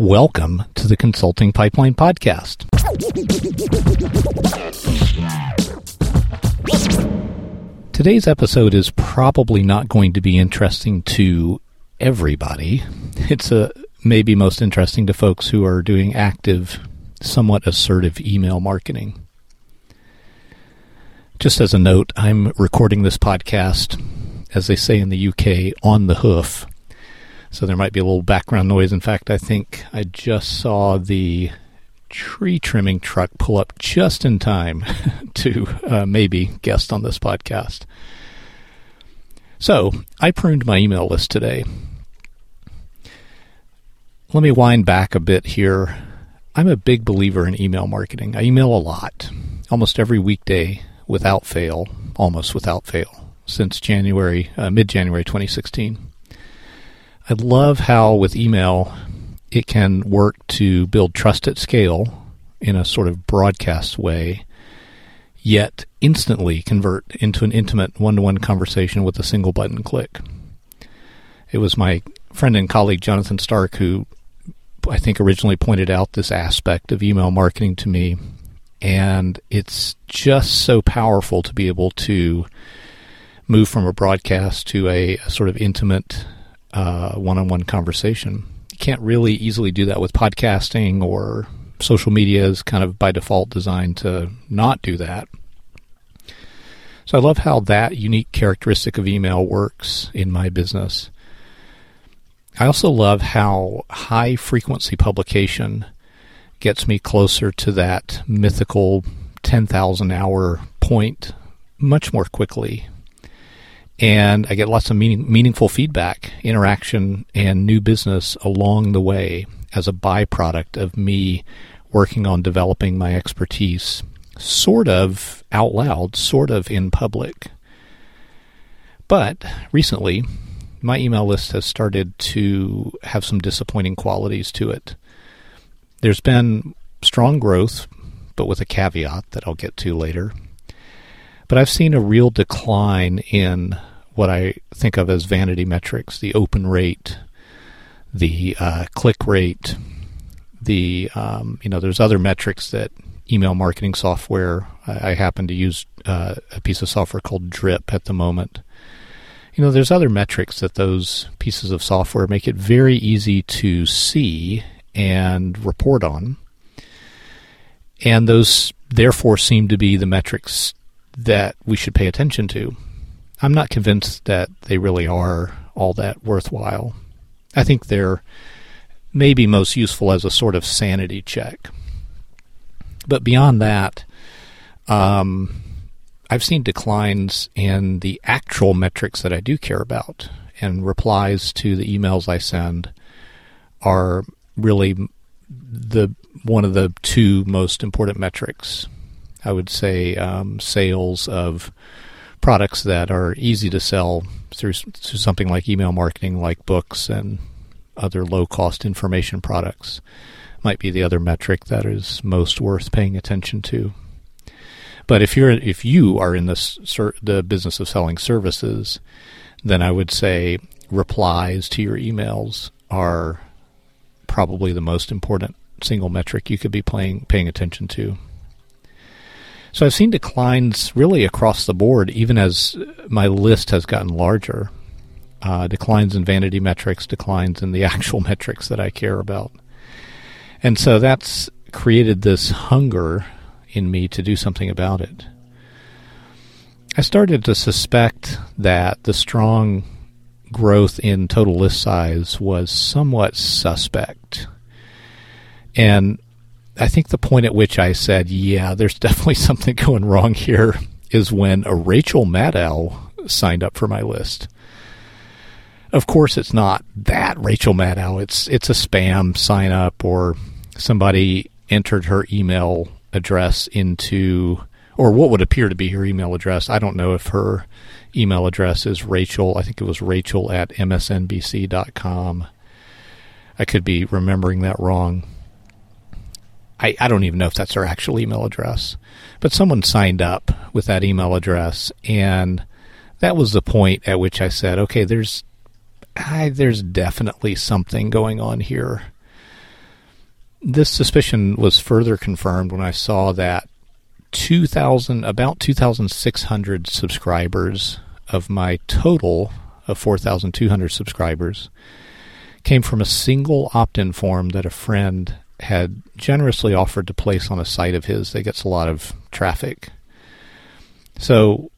Welcome to the Consulting Pipeline Podcast. Today's episode is probably not going to be interesting to everybody. It's a maybe most interesting to folks who are doing active, somewhat assertive email marketing. Just as a note, I'm recording this podcast, as they say in the UK, on the hoof. So there might be a little background noise. In fact, I think I just saw the tree trimming truck pull up just in time to uh, maybe guest on this podcast. So I pruned my email list today. Let me wind back a bit here. I'm a big believer in email marketing. I email a lot, almost every weekday without fail, almost without fail, since January, uh, mid January 2016. I love how with email it can work to build trust at scale in a sort of broadcast way, yet instantly convert into an intimate one to one conversation with a single button click. It was my friend and colleague Jonathan Stark who I think originally pointed out this aspect of email marketing to me. And it's just so powerful to be able to move from a broadcast to a, a sort of intimate one on one conversation You can't really easily do that with podcasting or social media is kind of by default designed to not do that. So I love how that unique characteristic of email works in my business. I also love how high frequency publication gets me closer to that mythical 10,000 hour point much more quickly and I get lots of meaning, meaningful feedback, interaction, and new business along the way as a byproduct of me working on developing my expertise, sort of out loud, sort of in public. But recently, my email list has started to have some disappointing qualities to it. There's been strong growth, but with a caveat that I'll get to later. But I've seen a real decline in what I think of as vanity metrics the open rate, the uh, click rate, the, um, you know, there's other metrics that email marketing software, I, I happen to use uh, a piece of software called Drip at the moment. You know, there's other metrics that those pieces of software make it very easy to see and report on. And those, therefore, seem to be the metrics that we should pay attention to. I'm not convinced that they really are all that worthwhile. I think they're maybe most useful as a sort of sanity check. But beyond that, um, I've seen declines in the actual metrics that I do care about, and replies to the emails I send are really the one of the two most important metrics. I would say um, sales of products that are easy to sell through, through something like email marketing, like books and other low cost information products, might be the other metric that is most worth paying attention to. But if you're if you are in the the business of selling services, then I would say replies to your emails are probably the most important single metric you could be playing paying attention to. So I've seen declines really across the board, even as my list has gotten larger. Uh, declines in vanity metrics, declines in the actual metrics that I care about. And so that's created this hunger in me to do something about it. I started to suspect that the strong growth in total list size was somewhat suspect. And I think the point at which I said, yeah, there's definitely something going wrong here is when a Rachel Maddow signed up for my list. Of course, it's not that Rachel Maddow. It's it's a spam sign up or somebody entered her email address into or what would appear to be her email address. I don't know if her email address is Rachel. I think it was Rachel at msnbc.com. I could be remembering that wrong. I, I don't even know if that's their actual email address, but someone signed up with that email address, and that was the point at which I said, okay, there's I, there's definitely something going on here. this suspicion was further confirmed when I saw that 2000 about 2600 subscribers of my total of 4200 subscribers came from a single opt-in form that a friend had generously offered to place on a site of his that gets a lot of traffic. So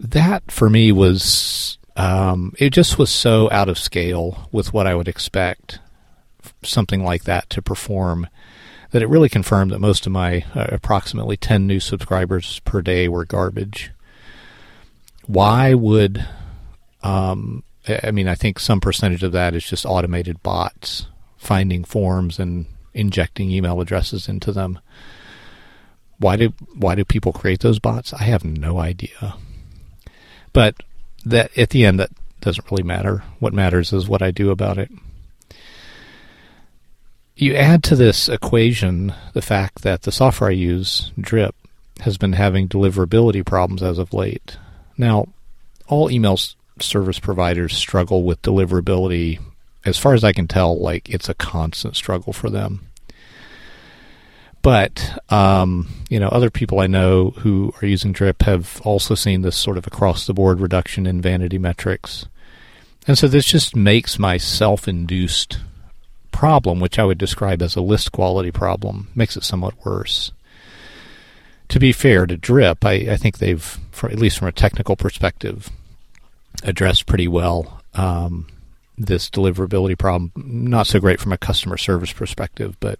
that for me was um, it just was so out of scale with what I would expect something like that to perform that it really confirmed that most of my uh, approximately 10 new subscribers per day were garbage. Why would, um, I mean, I think some percentage of that is just automated bots finding forms and injecting email addresses into them. Why do why do people create those bots? I have no idea. But that at the end that doesn't really matter. What matters is what I do about it you add to this equation the fact that the software I use, Drip, has been having deliverability problems as of late. Now, all email service providers struggle with deliverability. As far as I can tell, like it's a constant struggle for them. But um, you know, other people I know who are using Drip have also seen this sort of across the board reduction in vanity metrics, and so this just makes my self-induced problem, which I would describe as a list quality problem, makes it somewhat worse. To be fair to Drip, I, I think they've, for, at least from a technical perspective, addressed pretty well um, this deliverability problem. Not so great from a customer service perspective, but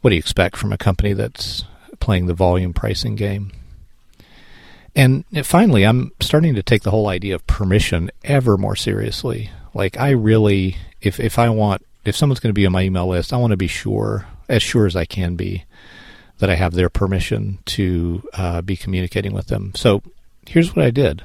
what do you expect from a company that's playing the volume pricing game? And finally, I'm starting to take the whole idea of permission ever more seriously. Like, I really, if, if I want if someone's going to be on my email list, I want to be sure, as sure as I can be, that I have their permission to uh, be communicating with them. So here's what I did.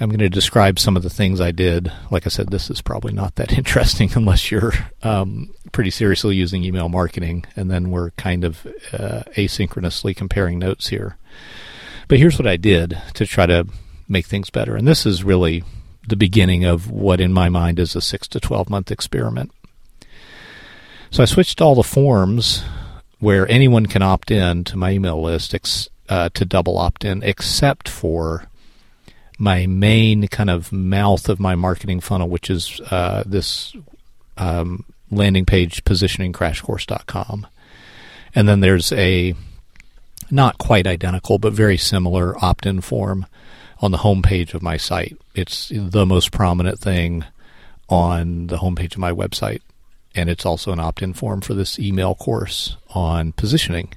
I'm going to describe some of the things I did. Like I said, this is probably not that interesting unless you're um, pretty seriously using email marketing, and then we're kind of uh, asynchronously comparing notes here. But here's what I did to try to make things better. And this is really the beginning of what, in my mind, is a six to 12 month experiment. So I switched all the forms where anyone can opt in to my email list ex- uh, to double opt in, except for my main kind of mouth of my marketing funnel, which is uh, this um, landing page positioning positioningcrashcourse.com. And then there's a not quite identical, but very similar opt in form on the homepage of my site. It's the most prominent thing on the homepage of my website. And it's also an opt in form for this email course on positioning.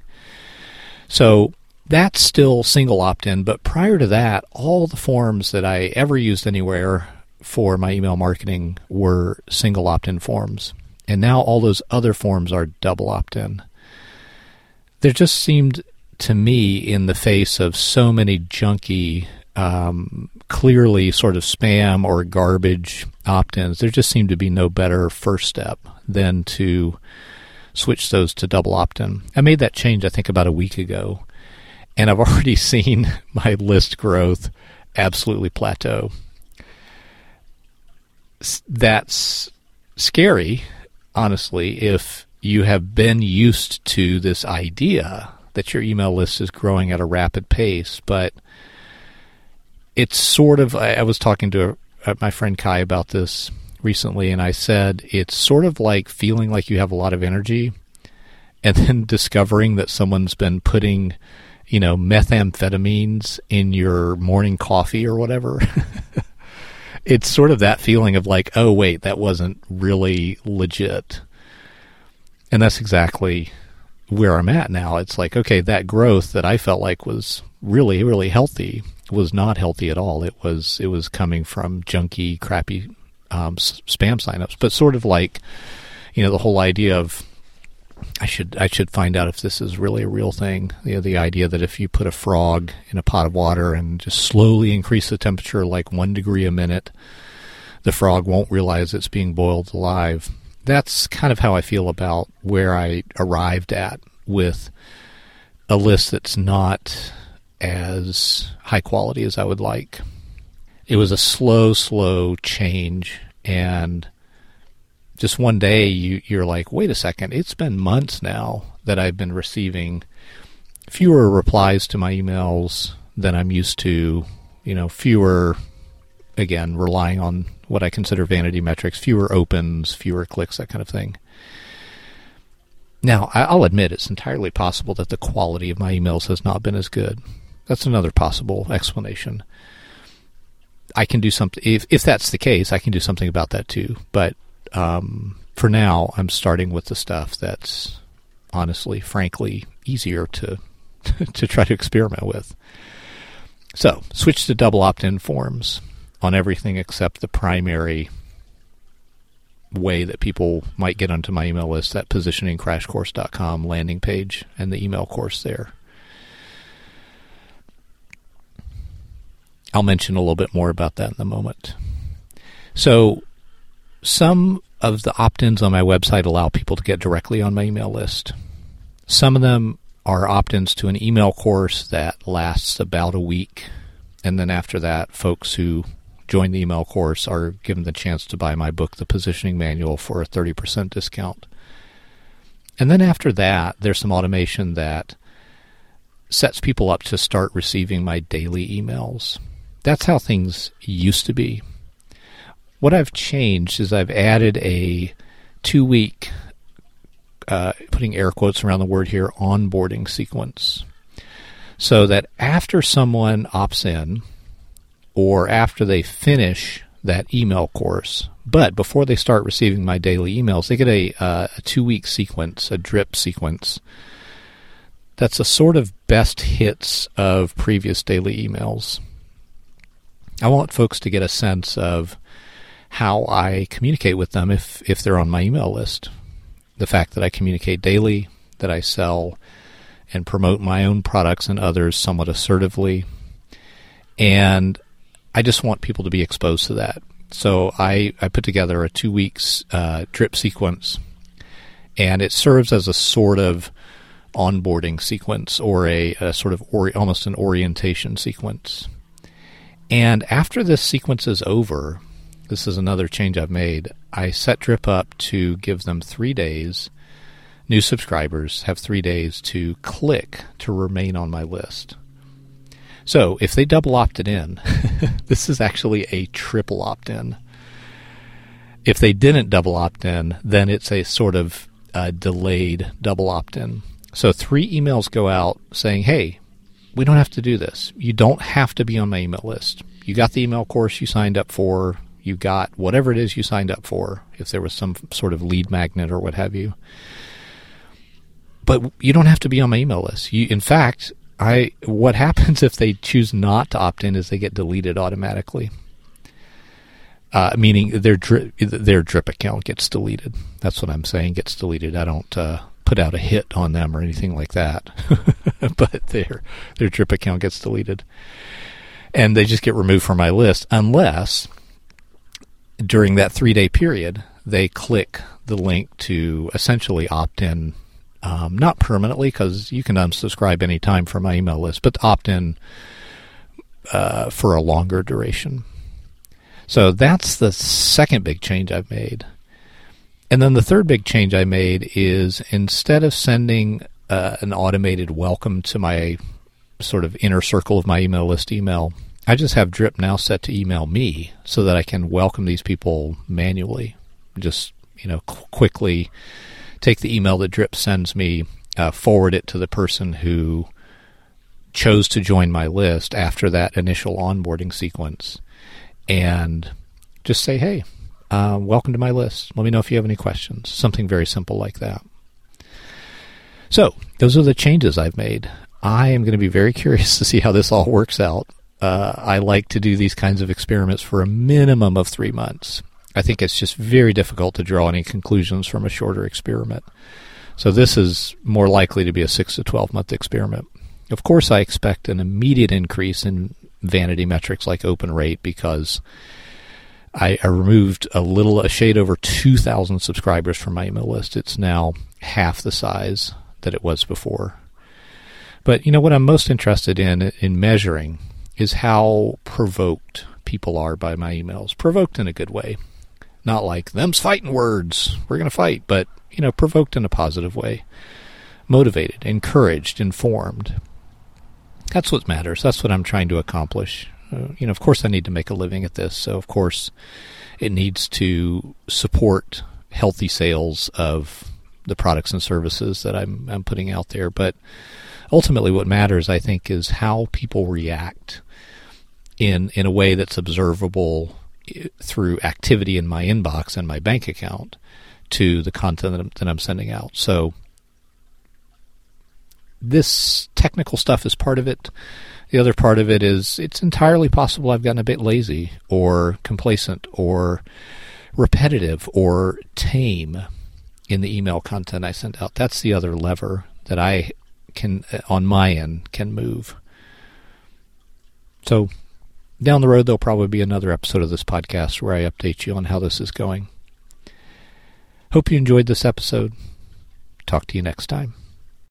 So that's still single opt in, but prior to that, all the forms that I ever used anywhere for my email marketing were single opt in forms. And now all those other forms are double opt in. There just seemed to me, in the face of so many junky um, clearly sort of spam or garbage opt-ins, there just seemed to be no better first step than to switch those to double opt-in. I made that change, I think, about a week ago, and I've already seen my list growth absolutely plateau. That's scary, honestly, if you have been used to this idea that your email list is growing at a rapid pace, but – it's sort of. I, was talking to uh, my friend Kai about this recently, and I said it's sort of like feeling like you have a lot of energy, and then discovering that someone's been putting, you know, methamphetamines in your morning coffee or whatever. it's sort of that feeling of like, oh wait, that wasn't really legit. And that's exactly where I'm at now. It's like, okay, that growth that I felt like was really, really healthy was not healthy at all. It was it was coming from junky, crappy um, spam signups. But sort of like, you know, the whole idea of I should I should find out if this is really a real thing. You know, the idea that if you put a frog in a pot of water and just slowly increase the temperature like one degree a minute, the frog won't realize it's being boiled alive. That's kind of how I feel about where I arrived at with a list that's not as high quality as I would like. It was a slow, slow change, and just one day you, you're like, wait a second, it's been months now that I've been receiving fewer replies to my emails than I'm used to, you know, fewer, again, relying on what I consider vanity metrics, fewer opens, fewer clicks, that kind of thing. Now, I'll admit it's entirely possible that the quality of my emails has not been as good. That's another possible explanation. I can do something if if that's the case. I can do something about that too. But um, for now, I'm starting with the stuff that's honestly, frankly, easier to to try to experiment with. So, switch to double opt-in forms on everything except the primary way that people might get onto my email list, that positioningcrashcourse.com landing page and the email course there. I'll mention a little bit more about that in a moment. So, some of the opt ins on my website allow people to get directly on my email list. Some of them are opt ins to an email course that lasts about a week. And then after that, folks who join the email course are given the chance to buy my book, The Positioning Manual, for a 30% discount. And then after that, there's some automation that sets people up to start receiving my daily emails. That's how things used to be. What I've changed is I've added a two week, uh, putting air quotes around the word here, onboarding sequence. So that after someone opts in, or after they finish that email course, but before they start receiving my daily emails, they get a, uh, a two week sequence, a drip sequence. That's a sort of best hits of previous daily emails. I want folks to get a sense of how I communicate with them if, if they're on my email list. The fact that I communicate daily, that I sell and promote my own products and others somewhat assertively. And I just want people to be exposed to that. So I, I put together a two weeks uh, drip sequence, and it serves as a sort of onboarding sequence or a, a sort of ori- almost an orientation sequence. And after this sequence is over, this is another change I've made. I set Drip up to give them three days. New subscribers have three days to click to remain on my list. So if they double opted in, this is actually a triple opt in. If they didn't double opt in, then it's a sort of uh, delayed double opt in. So three emails go out saying, hey, we don't have to do this. You don't have to be on my email list. You got the email course you signed up for you got whatever it is you signed up for, if there was some sort of lead magnet or what have you. But you don't have to be on my email list. You, in fact, I what happens if they choose not to opt in is they get deleted automatically. Uh, meaning their drip, their drip account gets deleted. That's what I'm saying. Gets deleted. I don't uh, put out a hit on them or anything like that, but their their drip account gets deleted, and they just get removed from my list unless during that three day period, they click the link to essentially opt in, um, not permanently, because you can unsubscribe anytime from my email list, but opt in uh, for a longer duration. So that's the second big change I've made. And then the third big change I made is instead of sending uh, an automated welcome to my sort of inner circle of my email list email, I just have Drip now set to email me so that I can welcome these people manually. Just you know, qu- quickly take the email that Drip sends me, uh, forward it to the person who chose to join my list after that initial onboarding sequence, and just say, "Hey, uh, welcome to my list. Let me know if you have any questions." Something very simple like that. So, those are the changes I've made. I am going to be very curious to see how this all works out uh, I like to do these kinds of experiments for a minimum of three months. I think it's just very difficult to draw any conclusions from a shorter experiment. So this is more likely to be a six to 12 month experiment. Of course, I expect an immediate increase in vanity metrics like open rate because I, I removed a little, a shade over 2,000 subscribers from my email list. It's now half the size that it was before. But you know what I'm most interested in in measuring is how provoked people are by my emails. Provoked in a good way. Not like them's fighting words. We're going to fight, but you know, provoked in a positive way, motivated, encouraged, informed. That's what matters. That's what I'm trying to accomplish. Uh, you know, of course, I need to make a living at this, so of course, it needs to support healthy sales of the products and services that I'm, I'm putting out there. But ultimately, what matters, I think, is how people react in in a way that's observable eh, through activity in my inbox and my bank account to the content that I'm, that I'm sending out. So this technical stuff is part of it. The other part of it is it's entirely possible I've gotten a bit lazy or complacent or repetitive or tame in the email content I send out. That's the other lever that I can, uh, on my end, can move. So down the road, there'll probably be another episode of this podcast where I update you on how this is going. Hope you enjoyed this episode. Talk to you next time.